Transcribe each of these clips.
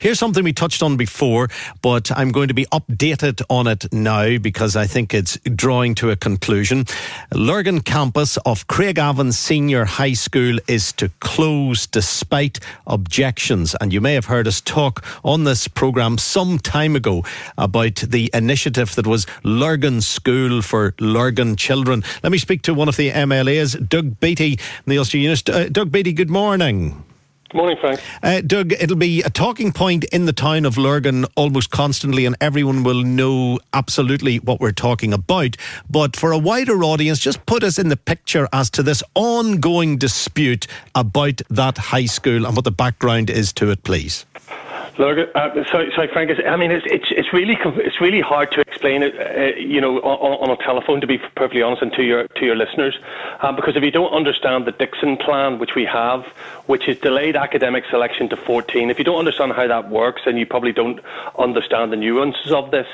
Here's something we touched on before, but I'm going to be updated on it now because I think it's drawing to a conclusion. Lurgan campus of Craigavon Senior High School is to close despite objections. And you may have heard us talk on this programme some time ago about the initiative that was Lurgan School for Lurgan Children. Let me speak to one of the MLAs, Doug Beattie, the Ulster. Uh, Doug Beattie, good morning. Morning, Frank. Uh, Doug, it'll be a talking point in the town of Lurgan almost constantly, and everyone will know absolutely what we're talking about. But for a wider audience, just put us in the picture as to this ongoing dispute about that high school and what the background is to it, please. Look, uh, Frank. I mean, it's, it's it's really it's really hard to explain it, uh, you know, on, on, a telephone. To be perfectly honest, and to your to your listeners, um, because if you don't understand the Dickson plan, which we have, which is delayed academic selection to 14, if you don't understand how that works, then you probably don't understand the nuances of this.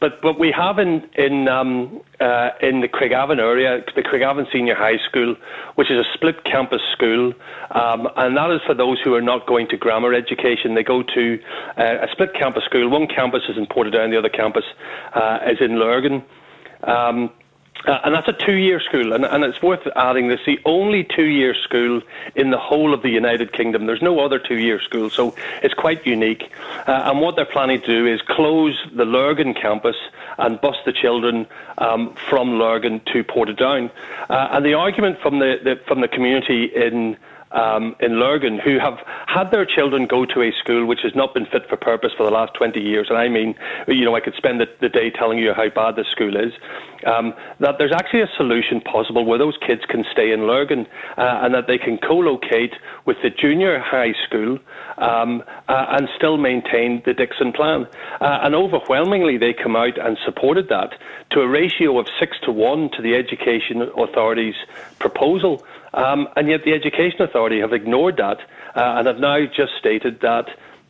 But what we have in in um, uh, in the Craigavon area, the Craigavon Senior High School, which is a split campus school, um, and that is for those who are not going to grammar education. They go to uh, a split campus school. One campus is in Portadown, the other campus uh, is in Lurgan. Um, uh, and that's a two-year school, and, and, it's worth adding this: the only two-year school in the whole of the United Kingdom. There's no other two-year school, so it's quite unique. Uh, and what they're planning to do is close the Lurgan campus and bus the children um, from Lurgan to Portadown. Uh, and the argument from the, the from the community in um, in Lurgan who have had their children go to a school which has not been fit for purpose for the last 20 years. And I mean, you know, I could spend the, the day telling you how bad this school is. Um, that there's actually a solution possible where those kids can stay in Lurgan uh, and that they can co-locate with the junior high school um, uh, and still maintain the Dickson plan. Uh, and overwhelmingly, they come out and supported that to a ratio of six to one to the Education Authority's proposal. Um, and yet the Education Authority have ignored that uh, and have now just stated that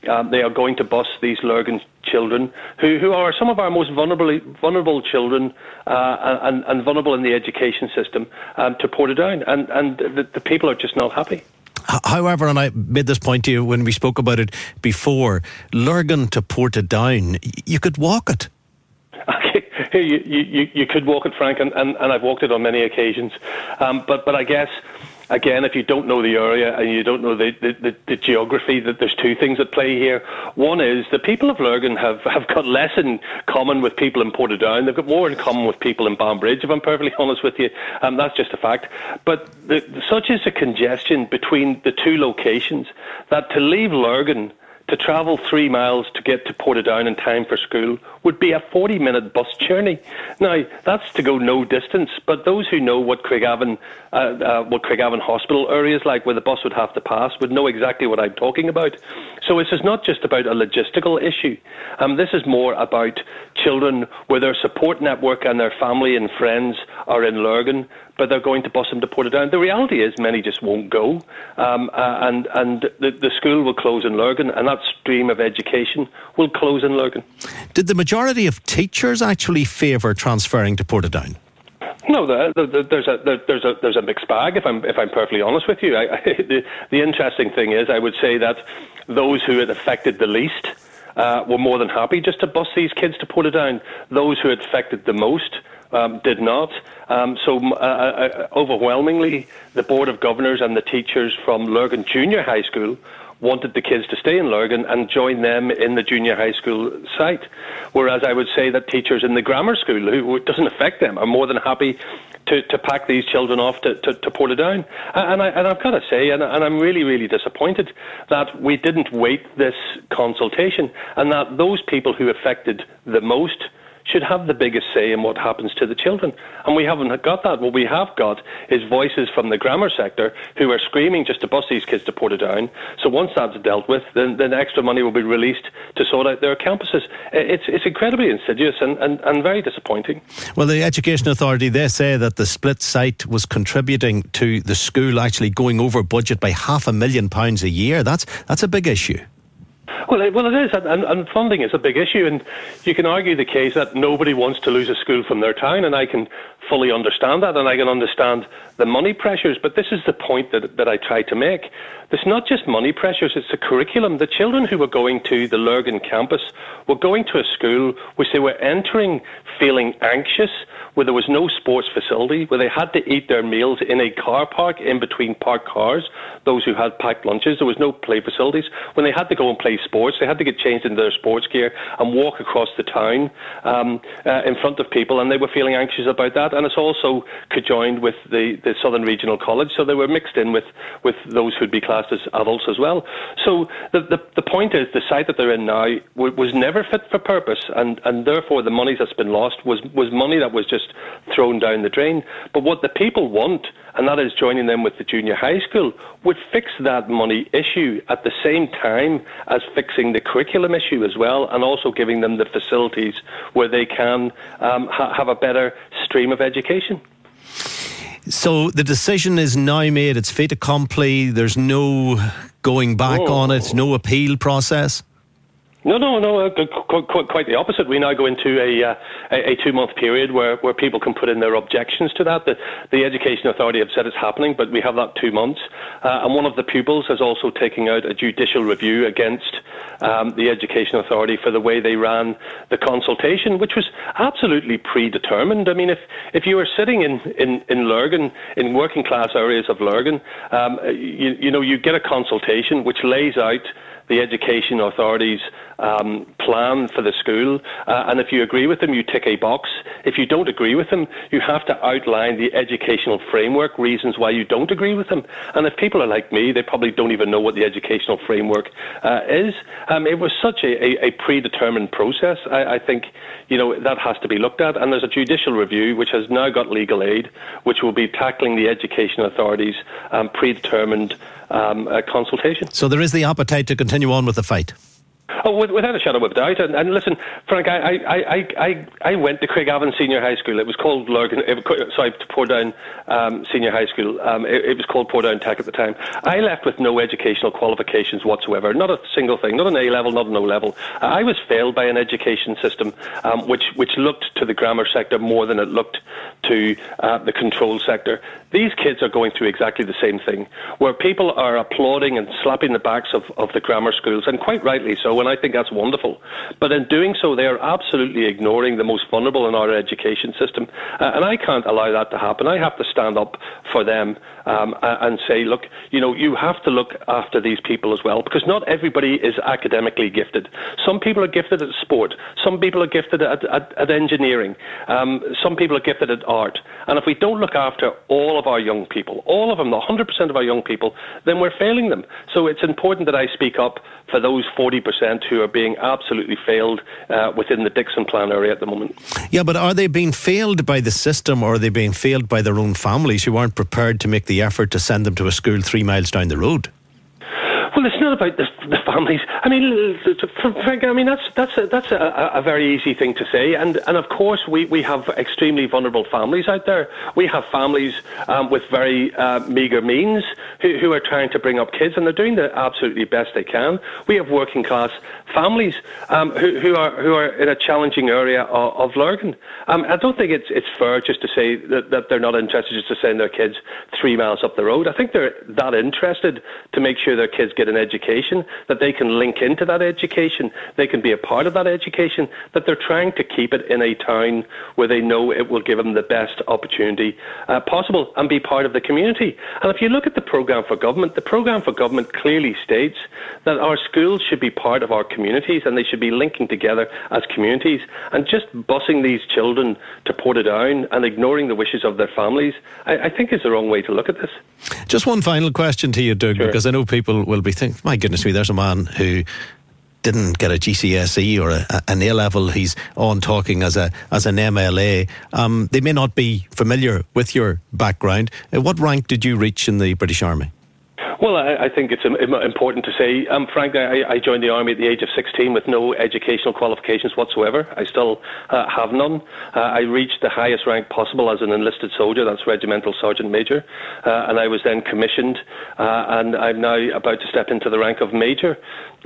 um, they are going to bus these Lurgan children, who, who are some of our most vulnerable, vulnerable children uh, and, and, vulnerable in the education system, um, to Portadown. And, and the, the people are just not happy. However, and I made this point to you when we spoke about it before, Lurgan to Portadown, you could walk it. You, you, you could walk it, Frank, and, and, and I've walked it on many occasions. Um, but, but I guess again, if you don't know the area and you don't know the, the, the, the, geography, that there's two things at play here. One is the people of Lurgan have, have got less in common with people in Portadown. They've got more in common with people in Banbridge, if I'm perfectly honest with you. Um, that's just a fact. But the, such is the congestion between the two locations that to leave Lurgan to travel three miles to get to Portadown in time for school would be a 40 minute bus journey. Now, that's to go no distance, but those who know what Craigavon, uh, uh, what Craigavon Hospital area is like, where the bus would have to pass, would know exactly what I'm talking about. So this is not just about a logistical issue. Um, this is more about children where their support network and their family and friends are in Lurgan, but they're going to bus them to Portadown. The reality is many just won't go, um, uh, and and the, the school will close in Lurgan, and that stream of education will close in Lurgan. Did the majority of teachers actually favour transferring to Portadown? No, there's a there's a there's a mixed bag. If I'm if I'm perfectly honest with you, I, I, the the interesting thing is, I would say that those who it affected the least uh, were more than happy just to bus these kids to Portadown. Those who it affected the most um, did not. Um, so, uh, uh, overwhelmingly, the Board of Governors and the teachers from Lurgan Junior High School wanted the kids to stay in Lurgan and join them in the junior high school site. Whereas I would say that teachers in the grammar school, who it doesn't affect them, are more than happy to, to pack these children off to, to, to Portadown. And, I, and I've got to say, and, and I'm really, really disappointed that we didn't wait this consultation and that those people who affected the most should have the biggest say in what happens to the children. And we haven't got that. What we have got is voices from the grammar sector who are screaming just to bus these kids to Portadown. So once that's dealt with, then, then extra money will be released to sort out their campuses. It's, it's incredibly insidious and, and, and very disappointing. Well, the Education Authority, they say that the split site was contributing to the school actually going over budget by half a million pounds a year. That's, that's a big issue. Well, it, well, it is, and, and funding is a big issue, and you can argue the case that nobody wants to lose a school from their town, and I can fully understand that, and I can understand the money pressures. But this is the point that, that I try to make. It's not just money pressures, it's the curriculum. The children who were going to the Lurgan campus were going to a school which they were entering feeling anxious, where there was no sports facility, where they had to eat their meals in a car park in between parked cars, those who had packed lunches. There was no play facilities. When they had to go and play sports, they had to get changed into their sports gear and walk across the town um, uh, in front of people, and they were feeling anxious about that. And it's also conjoined with the, the Southern Regional College, so they were mixed in with, with those who'd be classed as adults as well. So the, the, the point is, the site that they're in now was never fit for purpose, and, and therefore the money that's been lost was, was money that was just thrown down the drain. But what the people want, and that is joining them with the junior high school, would fix that money issue at the same time as fixing the curriculum issue as well, and also giving them the facilities where they can um, ha- have a better stream of education. So the decision is now made. It's fait accompli. There's no going back oh. on it. No appeal process. No, no, no. Uh, quite, the opposite. We now go into a, uh, a, a two-month period where, where people can put in their objections to that. The, the Education Authority have said it's happening, but we have that two months. Uh, and one of the pupils is also taking out a judicial review against um, the Education Authority for the way they ran the consultation, which was absolutely predetermined. I mean, if, if you were sitting in, in, in Lurgan, in working class areas of Lurgan, um, you, you know, you get a consultation which lays out the education authorities um, plan for the school. Uh, and if you agree with them, you tick a box. If you don't agree with them, you have to outline the educational framework, reasons why you don't agree with them. And if people are like me, they probably don't even know what the educational framework uh, is. Um, it was such a, a, a predetermined process. I, I, think you know that has to be looked at. And there's a judicial review which has now got legal aid, which will be tackling the education authorities' um, predetermined um, uh, consultation. So there is the appetite to continue on with the fight. Oh, without a shadow of a doubt. And, and listen, Frank, I, I, I, I, went to Craigavon Senior High School. It was called Lurgan, it, sorry, Portadown um, Senior High School. Um, it, it, was called Portadown Tech at the time. I left with no educational qualifications whatsoever. Not a single thing. Not an A level, not an O level. I was failed by an education system um, which, which looked to the grammar sector more than it looked to uh, the control sector. These kids are going through exactly the same thing, where people are applauding and slapping the backs of, of the grammar schools, and quite rightly so, and I think that's wonderful. But in doing so, they are absolutely ignoring the most vulnerable in our education system, uh, and I can't allow that to happen. I have to stand up for them um, and say, look, you know, you have to look after these people as well, because not everybody is academically gifted. Some people are gifted at sport, some people are gifted at, at, at engineering, um, some people are gifted at art, and if we don't look after all of our young people, all of them, the 100% of our young people, then we're failing them. So it's important that I speak up for those 40% who are being absolutely failed uh, within the Dickson Plan area at the moment. Yeah, but are they being failed by the system or are they being failed by their own families who aren't prepared to make the effort to send them to a school three miles down the road? Well, it's not about the, the families. I mean, Frank, I mean that's that's a, that's a, a, very easy thing to say, and and of course we, we have extremely vulnerable families out there. We have families um, with very uh, meagre means who, who are trying to bring up kids, and they're doing the absolutely best they can. We have working class families um, who, who are who are in a challenging area of, of Lurgan. Um, I don't think it's it's fair just to say that, that they're not interested just to send their kids three miles up the road. I think they're that interested to make sure their kids get an education, that they can link into that education, they can be a part of that education, that they're trying to keep it in a town where they know it will give them the best opportunity uh, possible and be part of the community. And if you look at the programme for government, the programme for government clearly states that our schools should be part of our communities and they should be linking together as communities. And just busing these children to Portadown and ignoring the wishes of their families, I, I think is the wrong way to look at this. Just one final question to you, Doug, sure. because I know people will be thinking, my goodness me, there's a man who didn't get a GCSE or a, an A level, he's on talking as a as an MLA. Um, they may not be familiar with your background. Uh, what rank did you reach in the British Army? Well, I, I think it's important to say, um, Frank, I, I, joined the army at the age of 16 with no educational qualifications whatsoever. I still uh, have none. Uh, I reached the highest rank possible as an enlisted soldier, that's regimental sergeant major, uh, and I was then commissioned, uh, and I'm now about to step into the rank of major.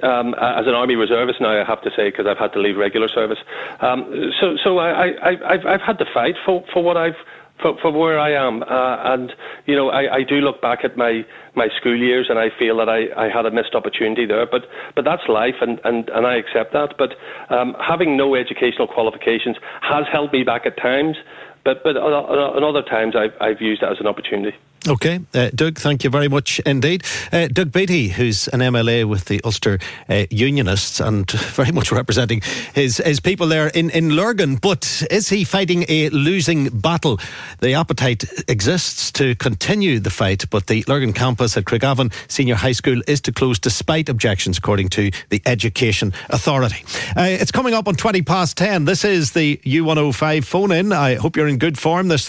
Um, as an army reservist now, I have to say, because I've had to leave regular service. Um, so, so I, I've had to fight for, for what I've for, for where I am. Uh, and, you know, I, I do look back at my, my school years and I feel that I, I had a missed opportunity there. But, but that's life and, and, and I accept that. But um, having no educational qualifications has held me back at times. But, but on other times, I've, I've used it as an opportunity. Okay, uh, Doug, thank you very much indeed. Uh, Doug Beattie, who's an MLA with the Ulster uh, Unionists and very much representing his, his people there in, in Lurgan. But is he fighting a losing battle? The appetite exists to continue the fight, but the Lurgan campus at Craigavon Senior High School is to close despite objections, according to the Education Authority. Uh, it's coming up on 20 past 10. This is the U105 phone in. I hope you're in good form. There's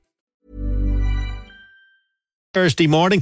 Thursday morning.